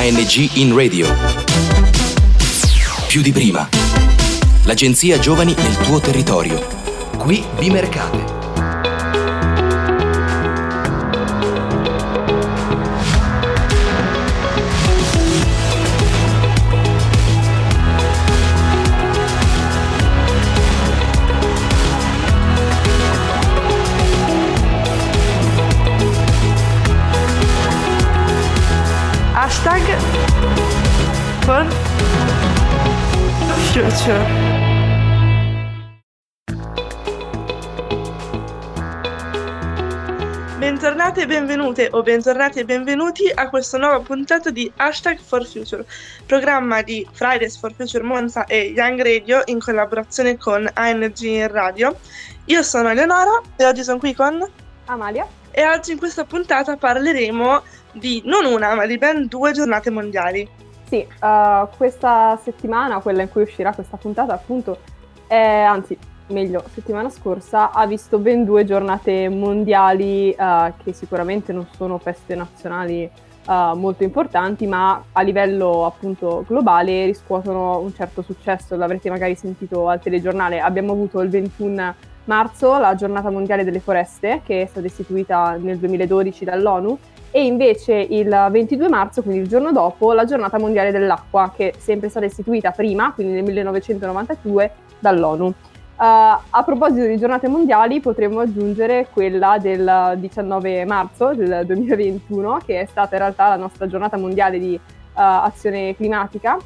ANG in radio. Più di prima. L'agenzia Giovani nel tuo territorio. Qui Bimercate. Hashtag for future. Bentornate e benvenute o bentornati e benvenuti a questa nuova puntata di Hashtag for Future, programma di Fridays for Future Monza e Young Radio in collaborazione con ANG Radio. Io sono Eleonora e oggi sono qui con Amalia. e oggi in questa puntata parleremo di non una ma di ben due giornate mondiali. Sì, uh, questa settimana, quella in cui uscirà questa puntata, appunto, è, anzi, meglio, settimana scorsa ha visto ben due giornate mondiali uh, che sicuramente non sono feste nazionali uh, molto importanti, ma a livello appunto globale riscuotono un certo successo. L'avrete magari sentito al telegiornale. Abbiamo avuto il 21 marzo la giornata mondiale delle foreste, che è stata istituita nel 2012 dall'ONU, e invece il 22 marzo, quindi il giorno dopo, la giornata mondiale dell'acqua, che è sempre stata istituita prima, quindi nel 1992, dall'ONU. Uh, a proposito di giornate mondiali, potremmo aggiungere quella del 19 marzo del 2021, che è stata in realtà la nostra giornata mondiale di uh, azione climatica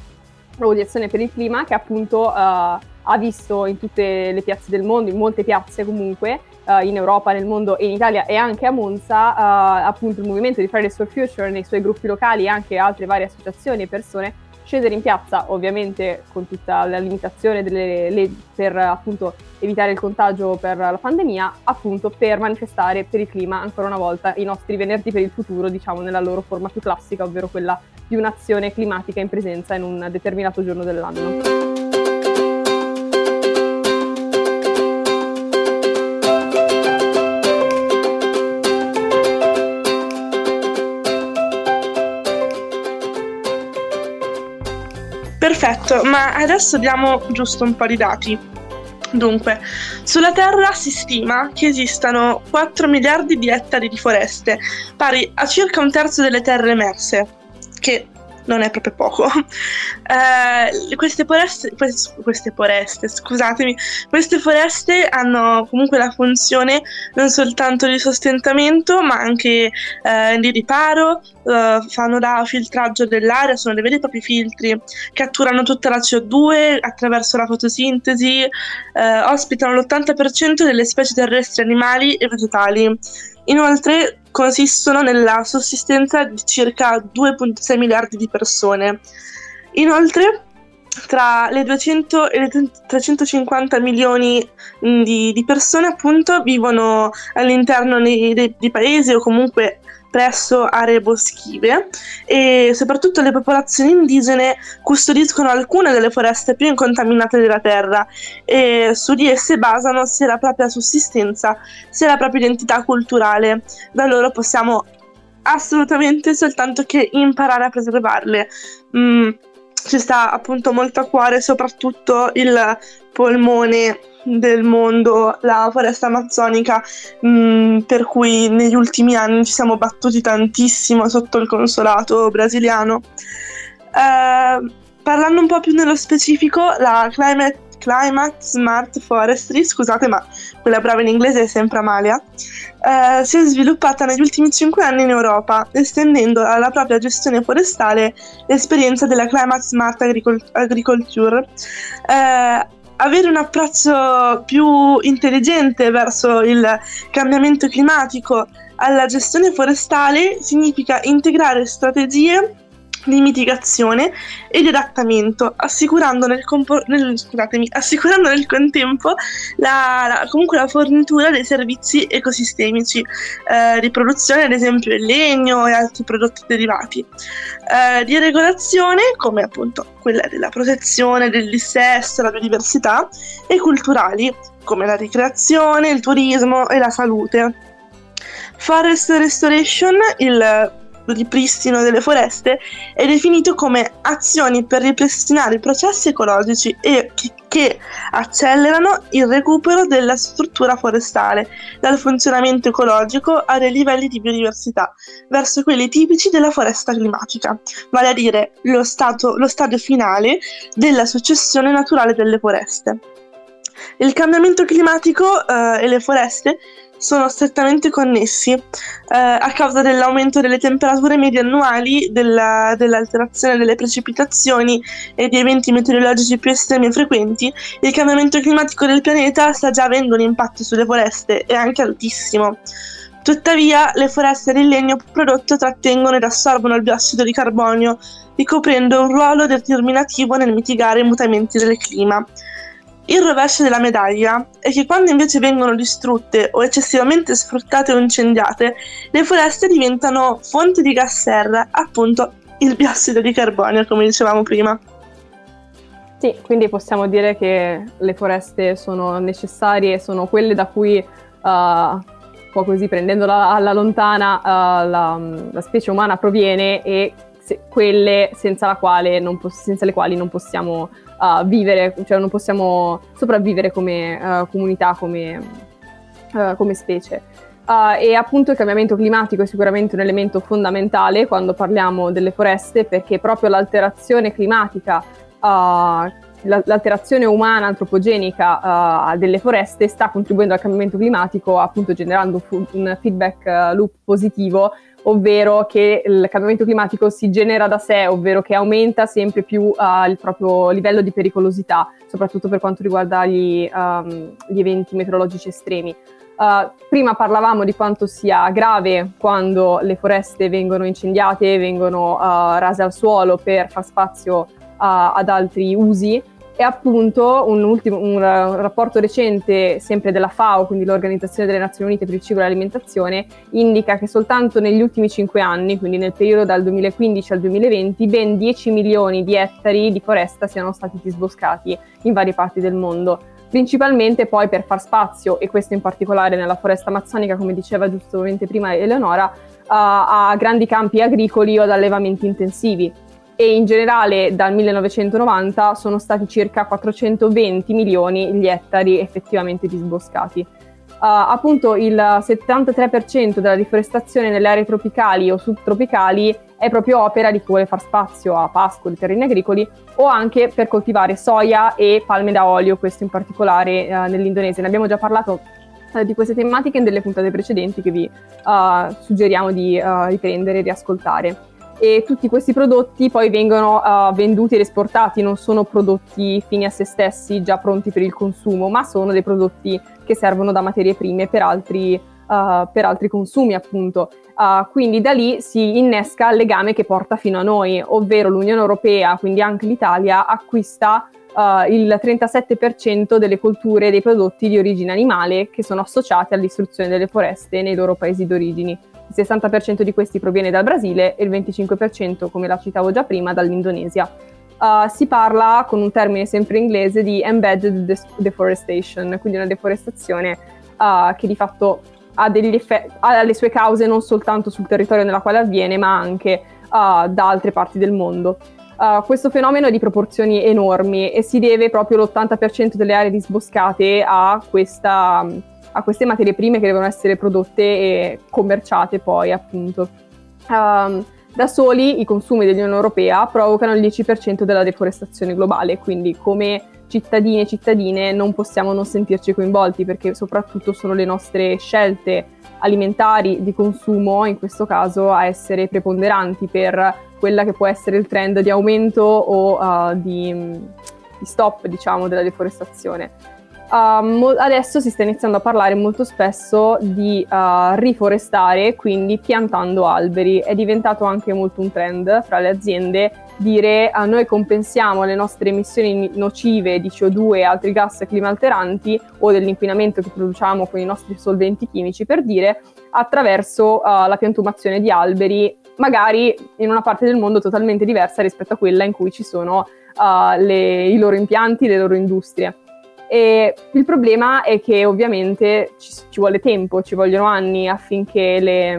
o di azione per il clima, che appunto uh, ha visto in tutte le piazze del mondo, in molte piazze comunque, uh, in Europa, nel mondo e in Italia e anche a Monza, uh, appunto il movimento di Fridays for Future nei suoi gruppi locali e anche altre varie associazioni e persone scendere in piazza, ovviamente con tutta la limitazione delle, le, per appunto evitare il contagio per la pandemia, appunto per manifestare per il clima ancora una volta i nostri venerdì per il futuro, diciamo nella loro forma più classica, ovvero quella di un'azione climatica in presenza in un determinato giorno dell'anno. Perfetto, ma adesso diamo giusto un po' di dati. Dunque, sulla Terra si stima che esistano 4 miliardi di ettari di foreste, pari a circa un terzo delle terre emerse, che non è proprio poco. Eh, queste, foreste, queste foreste, scusatemi, queste foreste hanno comunque la funzione non soltanto di sostentamento, ma anche eh, di riparo, eh, fanno da filtraggio dell'aria, sono dei veri e propri filtri, catturano tutta la CO2 attraverso la fotosintesi, eh, ospitano l'80% delle specie terrestri animali e vegetali. Inoltre consistono nella sussistenza di circa 2,6 miliardi di persone. Inoltre, tra le 200 e le 350 milioni di, di persone appunto vivono all'interno dei, dei, dei paesi o comunque presso aree boschive e soprattutto le popolazioni indigene custodiscono alcune delle foreste più incontaminate della Terra e su di esse basano sia la propria sussistenza sia la propria identità culturale. Da loro possiamo assolutamente soltanto che imparare a preservarle. Mm, ci sta appunto molto a cuore soprattutto il polmone del mondo, la foresta amazzonica, mh, mm, per cui negli ultimi anni ci siamo battuti tantissimo sotto il consolato brasiliano. Eh, parlando un po' più nello specifico, la Climate, Climate Smart Forestry, scusate ma quella brava in inglese è sempre Amalia, eh, si è sviluppata negli ultimi 5 anni in Europa, estendendo alla propria gestione forestale l'esperienza della Climate Smart Agricol- Agriculture. Eh, avere un approccio più intelligente verso il cambiamento climatico alla gestione forestale significa integrare strategie di mitigazione e di adattamento, assicurando nel, compor- nel, assicurando nel contempo la, la, comunque la fornitura dei servizi ecosistemici eh, di produzione, ad esempio il legno e altri prodotti derivati, eh, di regolazione come appunto quella della protezione del dissesto, la biodiversità e culturali come la ricreazione, il turismo e la salute. Forest Restoration, il ripristino delle foreste è definito come azioni per ripristinare i processi ecologici e che, che accelerano il recupero della struttura forestale dal funzionamento ecologico a dei livelli di biodiversità verso quelli tipici della foresta climatica, vale a dire lo, stato, lo stadio finale della successione naturale delle foreste. Il cambiamento climatico eh, e le foreste sono strettamente connessi eh, a causa dell'aumento delle temperature medie annuali, della, dell'alterazione delle precipitazioni e di eventi meteorologici più estremi e frequenti. Il cambiamento climatico del pianeta sta già avendo un impatto sulle foreste, e anche altissimo. Tuttavia, le foreste del legno prodotto trattengono ed assorbono il biossido di carbonio, ricoprendo un ruolo determinativo nel mitigare i mutamenti del clima. Il rovescio della medaglia è che quando invece vengono distrutte o eccessivamente sfruttate o incendiate, le foreste diventano fonte di gas serra, appunto il biossido di carbonio, come dicevamo prima. Sì, quindi possiamo dire che le foreste sono necessarie, sono quelle da cui, uh, un po' così prendendola alla lontana, uh, la, la, specie umana proviene e se, quelle senza, poss- senza, le quali non possiamo uh, vivere, cioè non possiamo sopravvivere come uh, comunità, come, uh, come specie. e appunto il cambiamento climatico è sicuramente un elemento fondamentale quando parliamo delle foreste perché proprio l'alterazione climatica l'alterazione umana antropogenica delle foreste sta contribuendo al cambiamento climatico, appunto generando un feedback loop positivo ovvero che il cambiamento climatico si genera da sé, ovvero che aumenta sempre più uh, il proprio livello di pericolosità, soprattutto per quanto riguarda gli, um, gli eventi meteorologici estremi. Uh, prima parlavamo di quanto sia grave quando le foreste vengono incendiate, vengono uh, rase al suolo per far spazio ad altri usi e appunto un, ultimo, un, rapporto recente, sempre della FAO, quindi l'Organizzazione delle Nazioni Unite per il Cibo e l'Alimentazione, indica che soltanto negli ultimi cinque anni, quindi nel periodo dal 2015 al 2020, ben 10 milioni di ettari di foresta siano stati disboscati in varie parti del mondo. Principalmente poi per far spazio, e questo in particolare nella foresta amazzonica, come diceva giustamente prima Eleonora, a, a grandi campi agricoli o ad allevamenti intensivi e in generale dal 1990 sono stati circa 420 milioni gli ettari effettivamente disboscati. Uh, appunto il 73% della riforestazione nelle aree tropicali o subtropicali è proprio opera di chi vuole far spazio a pascoli, terreni agricoli o anche per coltivare soia e palme da olio, questo in particolare uh, nell'Indonesia. Ne abbiamo già parlato uh, di queste tematiche in delle puntate precedenti che vi suggeriamo di riprendere e riascoltare e tutti questi prodotti poi vengono uh, venduti ed esportati, non sono prodotti fini a se stessi già pronti per il consumo, ma sono dei prodotti che servono da materie prime per altri, uh, per altri consumi appunto. Uh, quindi da lì si innesca il legame che porta fino a noi, ovvero l'Unione Europea, quindi anche l'Italia, acquista Uh, il 37% delle colture dei prodotti di origine animale che sono associati alla distruzione delle foreste nei loro paesi d'origine il 60% di questi proviene dal Brasile e il 25%, come la citavo già prima, dall'Indonesia. Uh, si parla con un termine sempre inglese di embedded deforestation, quindi una deforestazione uh, che di fatto ha, effe- ha, le sue cause non soltanto sul territorio nella quale avviene, ma anche uh, da altre parti del mondo. questo fenomeno è di proporzioni enormi e si deve proprio l'80% delle aree disboscate a questa a queste materie prime che devono essere prodotte e commerciate poi appunto. Um, da soli i consumi dell'Unione Europea provocano il 10% della deforestazione globale, quindi come cittadini e cittadine non possiamo non sentirci coinvolti perché soprattutto sono le nostre scelte alimentari di consumo, in questo caso, a essere preponderanti per quella che può essere il trend di aumento o uh, di, di stop, diciamo, della deforestazione. Uh, adesso si sta iniziando a parlare molto spesso di uh, riforestare, quindi piantando alberi. È diventato anche molto un trend fra le aziende dire uh, noi compensiamo le nostre emissioni nocive di CO2 e altri gas climalteranti o dell'inquinamento che produciamo con i nostri solventi chimici per dire attraverso la piantumazione di alberi, magari in una parte del mondo totalmente diversa rispetto a quella in cui ci sono le, i loro impianti, le loro industrie. E il problema è che ovviamente ci, ci, vuole tempo, ci vogliono anni affinché le,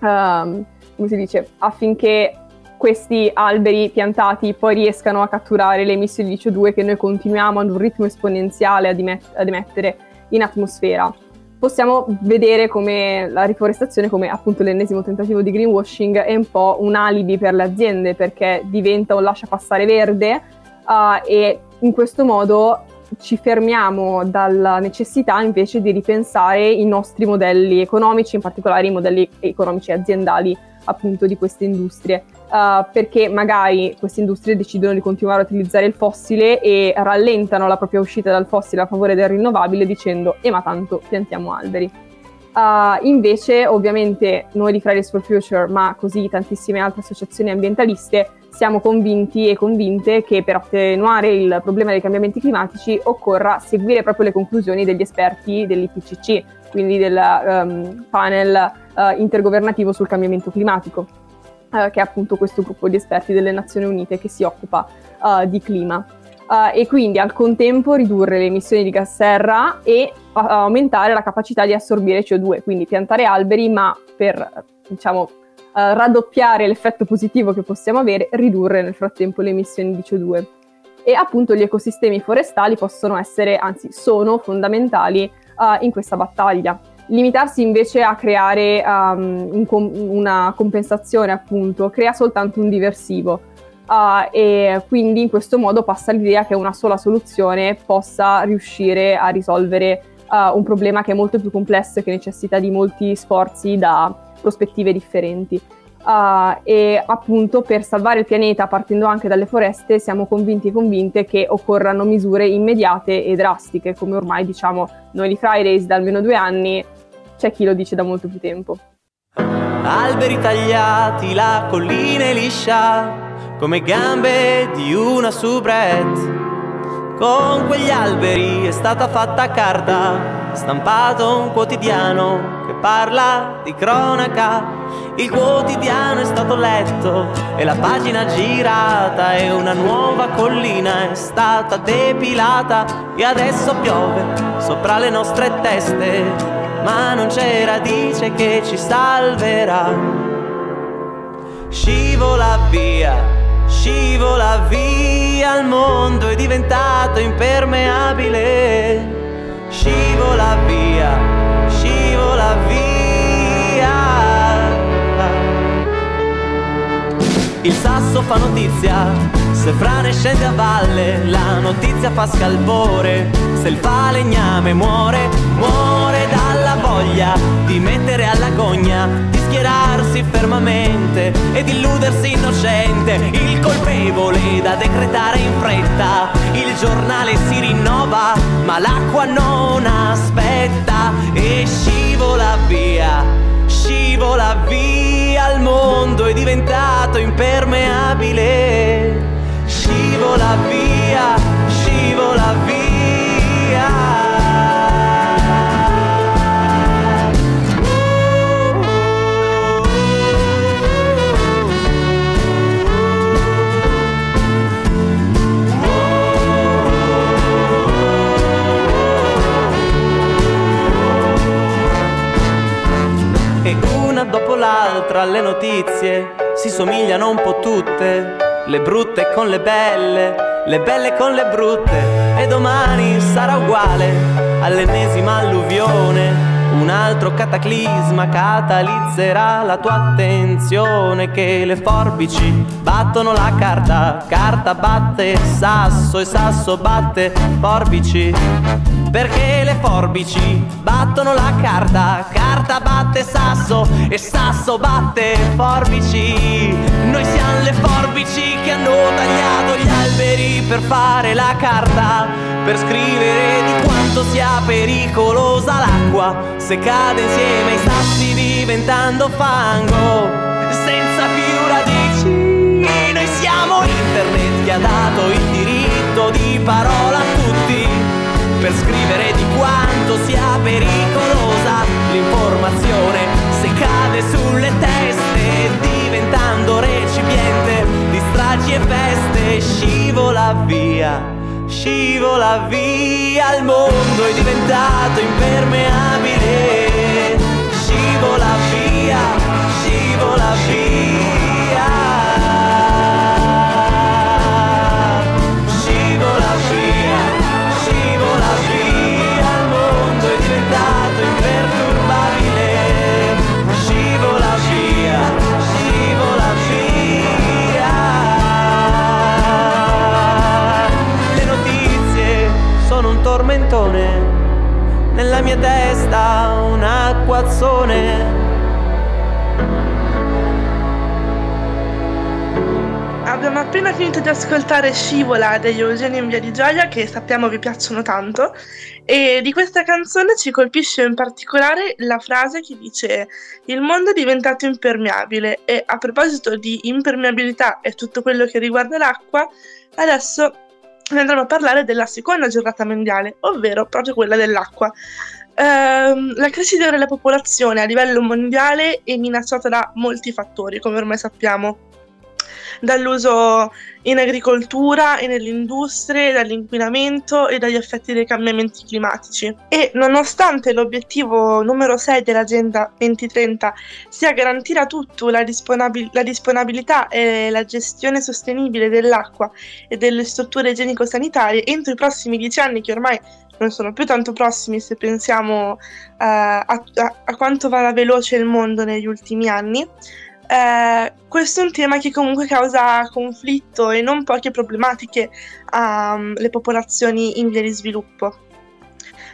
uh, come si dice, affinché questi alberi piantati poi riescano a catturare le emissioni di CO2 che noi continuiamo ad un ritmo esponenziale ad, emet- ad emettere in atmosfera. Possiamo vedere come la riforestazione, come appunto l'ennesimo tentativo di greenwashing, è un po' un alibi per le aziende perché diventa un lascia passare verde uh, e in questo modo ci fermiamo dalla necessità invece di ripensare i nostri modelli economici, in particolare i modelli economici aziendali appunto di queste industrie. Uh, perché magari queste industrie decidono di continuare a utilizzare il fossile e rallentano la propria uscita dal fossile a favore del rinnovabile dicendo e eh, ma tanto piantiamo alberi. Uh, invece ovviamente noi di Fridays for Future ma così tantissime altre associazioni ambientaliste siamo convinti e convinte che per attenuare il problema dei cambiamenti climatici occorra seguire proprio le conclusioni degli esperti dell'IPCC, quindi del um, panel uh, intergovernativo sul cambiamento climatico, uh, che è appunto questo gruppo di esperti delle Nazioni Unite che si occupa uh, di clima. e quindi al contempo ridurre le emissioni di gas serra e aumentare la capacità di assorbire CO2, quindi piantare alberi, ma per diciamo uh, raddoppiare l'effetto positivo che possiamo avere, ridurre nel frattempo le emissioni di CO2. E appunto gli ecosistemi forestali possono essere, anzi sono fondamentali uh, in questa battaglia. Limitarsi invece a creare um, un com- una compensazione, appunto, crea soltanto un diversivo. Uh, e quindi in questo modo passa l'idea che una sola soluzione possa riuscire a risolvere uh, un problema che è molto più complesso e che necessita di molti sforzi da prospettive differenti. Uh, e appunto per salvare il pianeta partendo anche dalle foreste siamo convinti e convinte che occorrano misure immediate e drastiche come ormai diciamo noi di Fridays da almeno due anni c'è chi lo dice da molto più tempo. Alberi tagliati la collina è liscia come gambe di una soubrette. Con quegli alberi è stata fatta carta stampato un quotidiano parla di cronaca, il quotidiano è stato letto e la pagina girata e una nuova collina è stata depilata e adesso piove sopra le nostre teste, ma non c'è radice che ci salverà. Scivola via, scivola via, il mondo è diventato impermeabile. Scivola via via. Il sasso fa notizia, se frane scende a valle, la notizia fa scalpore. Se il falegname muore, muore dalla voglia di mettere alla gogna, schierarsi fermamente ed illudersi innocente. Il colpevole da decretare in fretta, il giornale si rinnova, ma l'acqua non aspetta e scivola via, scivola via, il mondo è diventato impermeabile. Scivola via, scivola via. L'altra le notizie si somigliano un po' tutte, le brutte con le belle, le belle con le brutte, e domani sarà uguale all'ennesima alluvione. Un altro cataclisma catalizzerà la tua attenzione che le forbici battono la carta, carta batte sasso e sasso batte forbici perché le forbici battono la carta, carta batte sasso e sasso batte forbici. Noi siamo le forbici che hanno tagliato gli alberi per fare la carta, per scrivere di quanto sia pericolosa l'acqua se cade insieme ai sassi diventando fango, senza più radici. Noi siamo internet che ha dato il diritto di parola per scrivere di quanto sia pericolosa l'informazione. Se cade sulle teste diventando recipiente di stragi e feste scivola via scivola via il mondo è diventato impermeabile. Scivola via cartone. Nella mia testa un acquazzone. Abbiamo appena finito di ascoltare Scivola degli Eugenio in Via di Gioia, che sappiamo vi piacciono tanto, e di questa canzone ci colpisce in particolare la frase che dice Il mondo è diventato impermeabile e a proposito di impermeabilità e tutto quello che riguarda l'acqua, adesso andremo a parlare della seconda giornata mondiale, ovvero proprio quella dell'acqua. Uh, la crisi della popolazione a livello mondiale è minacciata da molti fattori, come ormai sappiamo dall'uso in agricoltura e nell'industria, dall'inquinamento e dagli effetti dei cambiamenti climatici. E nonostante l'obiettivo numero 6 dell'Agenda 2030 sia garantire a tutti la, disponabil- la disponibilità e la gestione sostenibile dell'acqua e delle strutture igienico-sanitarie entro i prossimi dieci anni, che ormai non sono più tanto prossimi se pensiamo uh, a, a, a, quanto va veloce il mondo negli ultimi anni, eh, questo è un tema che comunque causa conflitto e non poche problematiche alle popolazioni in via di sviluppo.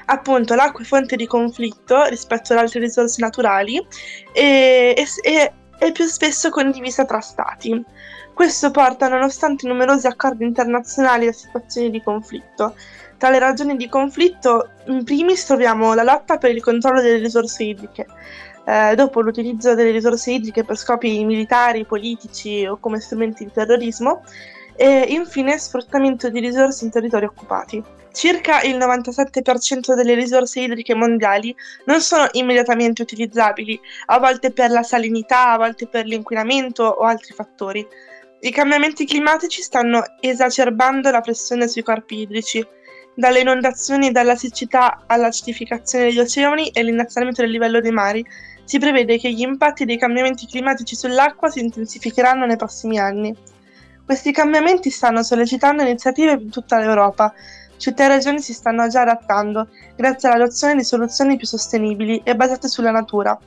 Appunto, l'acqua è fonte di conflitto rispetto ad altre risorse naturali e, e, è più spesso condivisa tra stati. Questo porta, nonostante numerosi accordi internazionali, a situazioni di conflitto. Tra le ragioni di conflitto, in primis troviamo la lotta per il controllo delle risorse idriche, eh, dopo l'utilizzo delle risorse idriche per scopi militari, politici o come strumenti di terrorismo, e infine sfruttamento di risorse in territori occupati. Circa il 97% delle risorse idriche mondiali non sono immediatamente utilizzabili, a volte per la salinità, a volte per l'inquinamento o altri fattori. I cambiamenti climatici stanno esacerbando la pressione sui corpi idrici, dalle inondazioni dalla siccità all'acidificazione degli oceani e l'innalzamento del livello dei mari, si prevede che gli impatti dei cambiamenti climatici sull'acqua si intensificheranno nei prossimi anni. Questi cambiamenti stanno sollecitando iniziative in tutta l'Europa. Città e regioni si stanno già adattando grazie all'adozione di soluzioni più sostenibili e basate sulla natura,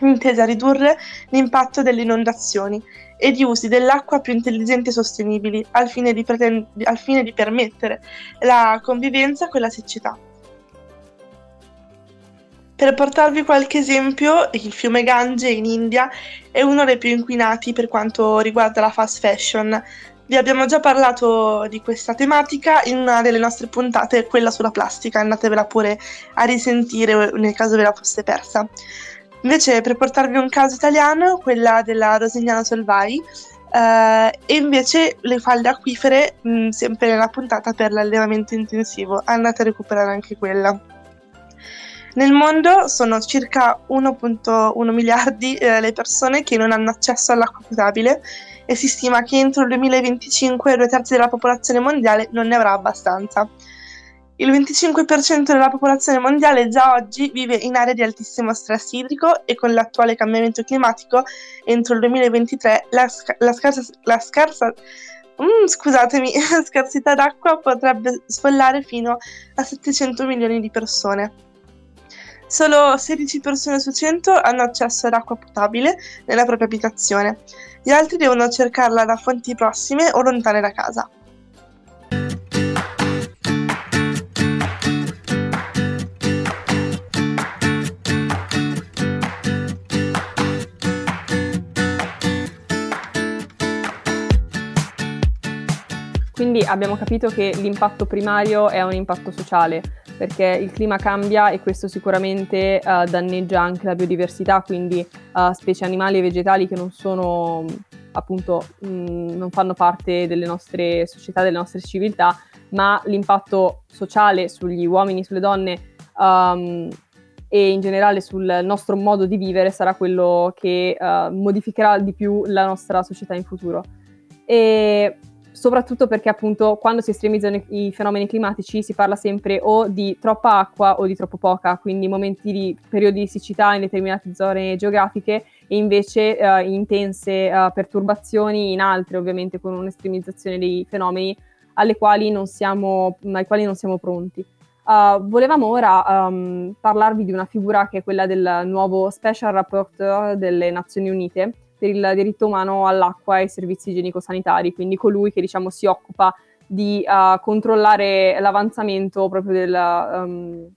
intese a ridurre l'impatto delle inondazioni e di usi dell'acqua più intelligenti e sostenibili al fine di, preten- al fine di permettere la convivenza con la siccità. Per portarvi qualche esempio, il fiume Gange in India è uno dei più inquinati per quanto riguarda la fast fashion. Vi abbiamo già parlato di questa tematica in una delle nostre puntate, quella sulla plastica, andatevela pure a risentire nel caso ve la foste persa. Invece, per portarvi un caso italiano, quella della Rosignano Solvai, eh, e invece le falde acquifere, mh, sempre nella puntata per l'allevamento intensivo. Andate a recuperare anche quella. Nel mondo sono circa 1.1 miliardi eh, le persone che non hanno accesso all'acqua potabile e si stima che entro il 2025 due terzi della popolazione mondiale non ne avrà abbastanza. Il 25% della popolazione mondiale già oggi vive in aree di altissimo stress idrico e con l'attuale cambiamento climatico entro il 2023 la, sca- la scarsa, la scarsa mm, scusatemi, scarsità d'acqua potrebbe sfollare fino a 700 milioni di persone. Solo 16 persone su 100 hanno accesso ad acqua potabile nella propria abitazione, gli altri devono cercarla da fonti prossime o lontane da casa. Quindi abbiamo capito che l'impatto primario è un impatto sociale, perché il clima cambia e questo sicuramente uh, danneggia anche la biodiversità, quindi uh, specie animali e vegetali che non sono appunto mh, non fanno parte delle nostre società, delle nostre civiltà, ma l'impatto sociale sugli uomini, sulle donne um, e in generale sul nostro modo di vivere sarà quello che uh, modificherà di più la nostra società in futuro. E soprattutto perché appunto quando si estremizzano i fenomeni climatici si parla sempre o di troppa acqua o di troppo poca, quindi momenti di periodi di siccità in determinate zone geografiche e invece uh, intense uh, perturbazioni in altre, ovviamente con un'estremizzazione dei fenomeni quali siamo, ai quali non siamo pronti. Uh, volevamo ora um, parlarvi di una figura che è quella del nuovo Special Rapporteur delle Nazioni Unite, per il diritto umano all'acqua e ai servizi igienico-sanitari, quindi colui che diciamo, si occupa di uh, controllare l'avanzamento proprio del, um,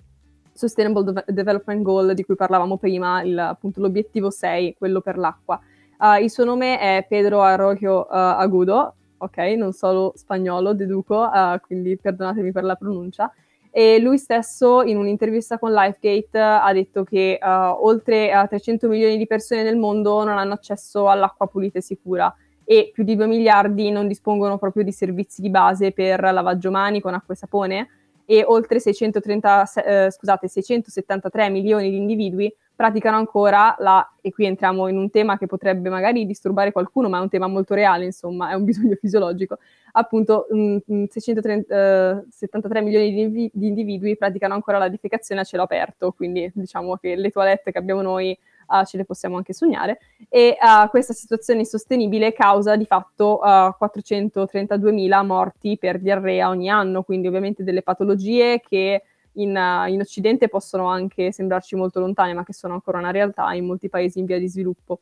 Sustainable De- Development Goal di cui parlavamo prima, il, appunto l'obiettivo 6, quello per l'acqua. Uh, il suo nome è Pedro Arroyo uh, Agudo, ok, non solo spagnolo, deduco, quindi perdonatemi per la pronuncia. E lui stesso in un'intervista con Lifegate ha detto che oltre a 300 milioni di persone nel mondo non hanno accesso all'acqua pulita e sicura e più di 2 miliardi non dispongono proprio di servizi di base per lavaggio mani con acqua e sapone e oltre 630, eh, scusate, 673 milioni di individui praticano ancora la, e qui entriamo in un tema che potrebbe magari disturbare qualcuno, ma è un tema molto reale, insomma, è un bisogno fisiologico, appunto mh, 673 uh, milioni di, di, individui praticano ancora la difecazione a cielo aperto, quindi diciamo che le toilette che abbiamo noi uh, ce le possiamo anche sognare, e uh, questa situazione insostenibile causa di fatto uh, 432.000 morti per diarrea ogni anno, quindi ovviamente delle patologie che in, in, Occidente possono anche sembrarci molto lontane, ma che sono ancora una realtà in molti paesi in via di sviluppo.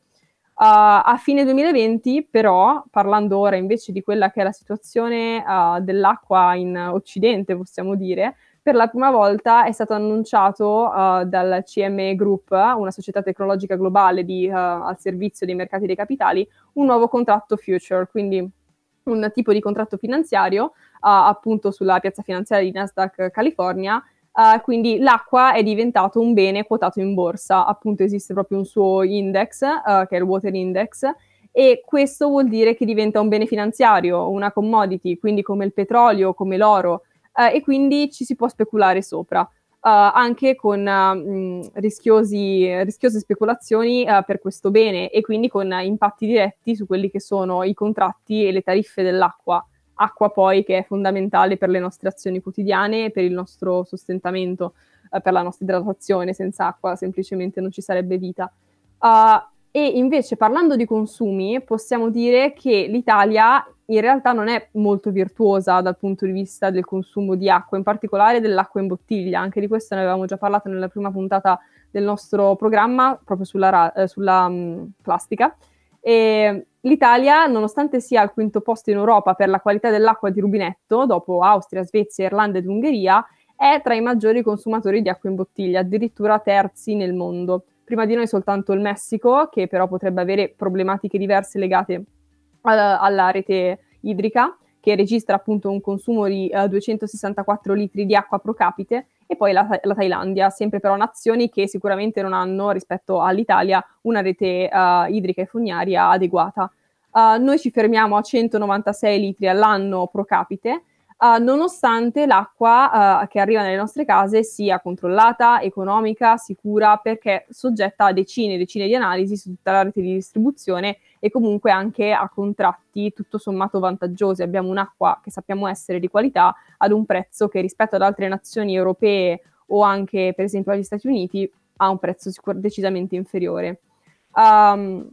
Uh, a fine 2020, però, parlando ora invece di quella che è la situazione uh, dell'acqua in Occidente, possiamo dire, per la prima volta è stato annunciato uh, dal CME Group, una società tecnologica globale di, al servizio dei mercati dei capitali, un nuovo contratto future, quindi un tipo di contratto finanziario appunto sulla piazza finanziaria di Nasdaq California. Quindi l'acqua è diventato un bene quotato in borsa, appunto esiste proprio un suo index, che è il Water Index, e questo vuol dire che diventa un bene finanziario, una commodity, quindi come il petrolio, come l'oro, eh, e quindi ci si può speculare sopra. Uh, anche con uh, rischiosi, rischiose speculazioni uh, per questo bene e quindi con impatti diretti su quelli che sono i contratti e le tariffe dell'acqua. Acqua poi che è fondamentale per le nostre azioni quotidiane per il nostro sostentamento, per la nostra idratazione. Senza acqua semplicemente non ci sarebbe vita. e invece parlando di consumi possiamo dire che l'Italia in realtà non è molto virtuosa dal punto di vista del consumo di acqua, in particolare dell'acqua in bottiglia. Anche di questo ne avevamo già parlato nella prima puntata del nostro programma, proprio sulla, eh, sulla mm, plastica. E l'Italia, nonostante sia al quinto posto in Europa per la qualità dell'acqua di rubinetto, dopo Austria, Svezia, Irlanda ed Ungheria, è tra i maggiori consumatori di acqua in bottiglia, addirittura terzi nel mondo. Prima di noi soltanto il Messico, che però potrebbe avere problematiche diverse legate alla, alla rete idrica, che registra appunto un consumo di uh, 264 litri di acqua pro capite, e poi la, la, Thailandia, sempre però nazioni che sicuramente non hanno rispetto all'Italia una rete uh, idrica e fognaria adeguata. Uh, noi ci fermiamo a 196 litri all'anno pro capite, Uh, nonostante l'acqua uh, che arriva nelle nostre case sia controllata, economica, sicura, perché soggetta a decine e decine di analisi su tutta la rete di distribuzione e comunque anche a contratti tutto sommato vantaggiosi. Abbiamo un'acqua che sappiamo essere di qualità ad un prezzo che rispetto ad altre nazioni europee o anche per esempio agli Stati Uniti ha un prezzo sicur- decisamente inferiore. Um,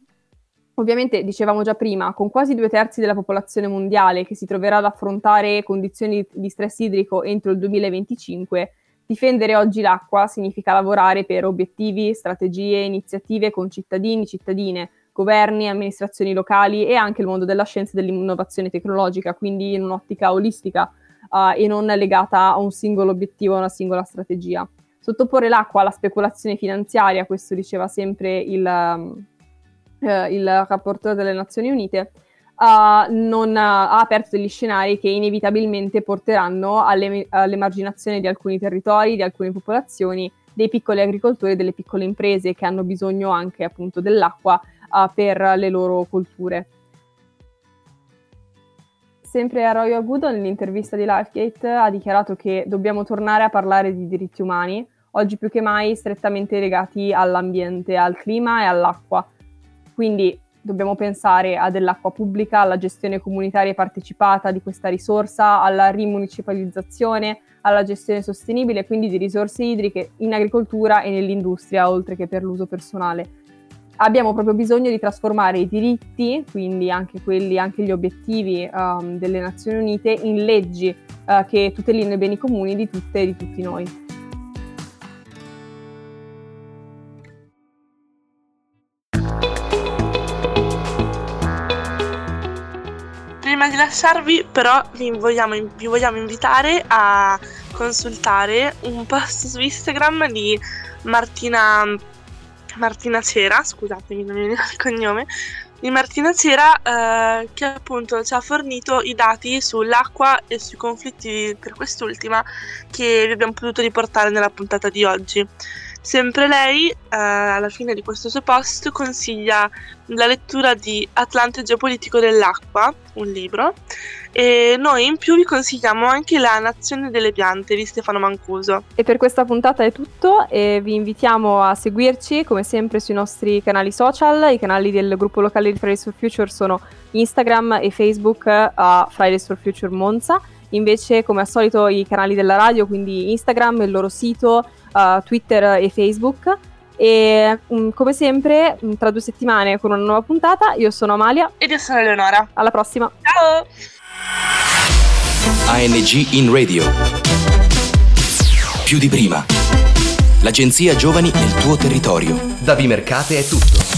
ovviamente, dicevamo già prima, con quasi due terzi della popolazione mondiale che si troverà ad affrontare condizioni di stress idrico entro il 2025, difendere oggi l'acqua significa lavorare per obiettivi, strategie, iniziative con cittadini, cittadine, governi, amministrazioni locali e anche il mondo della scienza e dell'innovazione tecnologica, quindi in un'ottica olistica uh, e non legata a un singolo obiettivo, a una singola strategia. Sottoporre l'acqua alla speculazione finanziaria, questo diceva sempre il, uh, il rapporto delle Nazioni Unite, uh, non, ha aperto degli scenari che inevitabilmente porteranno alle, all'emarginazione di alcuni territori, di alcune popolazioni, dei piccoli agricoltori e delle piccole imprese che hanno bisogno anche appunto dell'acqua uh, per le loro colture. Sempre a Roy Agudo, nell'intervista di Lifegate, ha dichiarato che dobbiamo tornare a parlare di diritti umani, oggi più che mai strettamente legati all'ambiente, al clima e all'acqua. Quindi dobbiamo pensare a dell'acqua pubblica, alla gestione comunitaria partecipata di questa risorsa, alla rimunicipalizzazione, alla gestione sostenibile, quindi di risorse idriche in agricoltura e nell'industria, oltre che per l'uso personale abbiamo proprio bisogno di trasformare i diritti, quindi anche quelli, anche gli obiettivi um, delle Nazioni Unite, in leggi uh, che tutelino i beni comuni di tutte e di tutti noi. Lasciarvi però vi vogliamo, vi vogliamo invitare a consultare un post su Instagram di Martina, Martina Cera, scusatemi non mi viene il cognome, di Martina Cera eh, che appunto ci ha fornito i dati sull'acqua e sui conflitti per quest'ultima che vi abbiamo potuto riportare nella puntata di oggi. Sempre lei, eh, alla fine di questo suo post, consiglia la lettura di Atlante geopolitico dell'acqua, un libro, e noi in più vi consigliamo anche La nazione delle piante di Stefano Mancuso. E per questa puntata è tutto e vi invitiamo a seguirci come sempre sui nostri canali social, i canali del gruppo locale di Fridays for Future sono Instagram e Facebook a Fridays for Future Monza invece come al solito i canali della radio, quindi Instagram, il loro sito, uh, Twitter e Facebook. E um, come sempre, um, tra due settimane con una nuova puntata, io sono Amalia. Ed io sono Eleonora. Alla prossima. Ciao! ANG in radio. Più di prima. L'agenzia Giovani nel tuo territorio. Da Vimercate è tutto.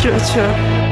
Hashtag for future.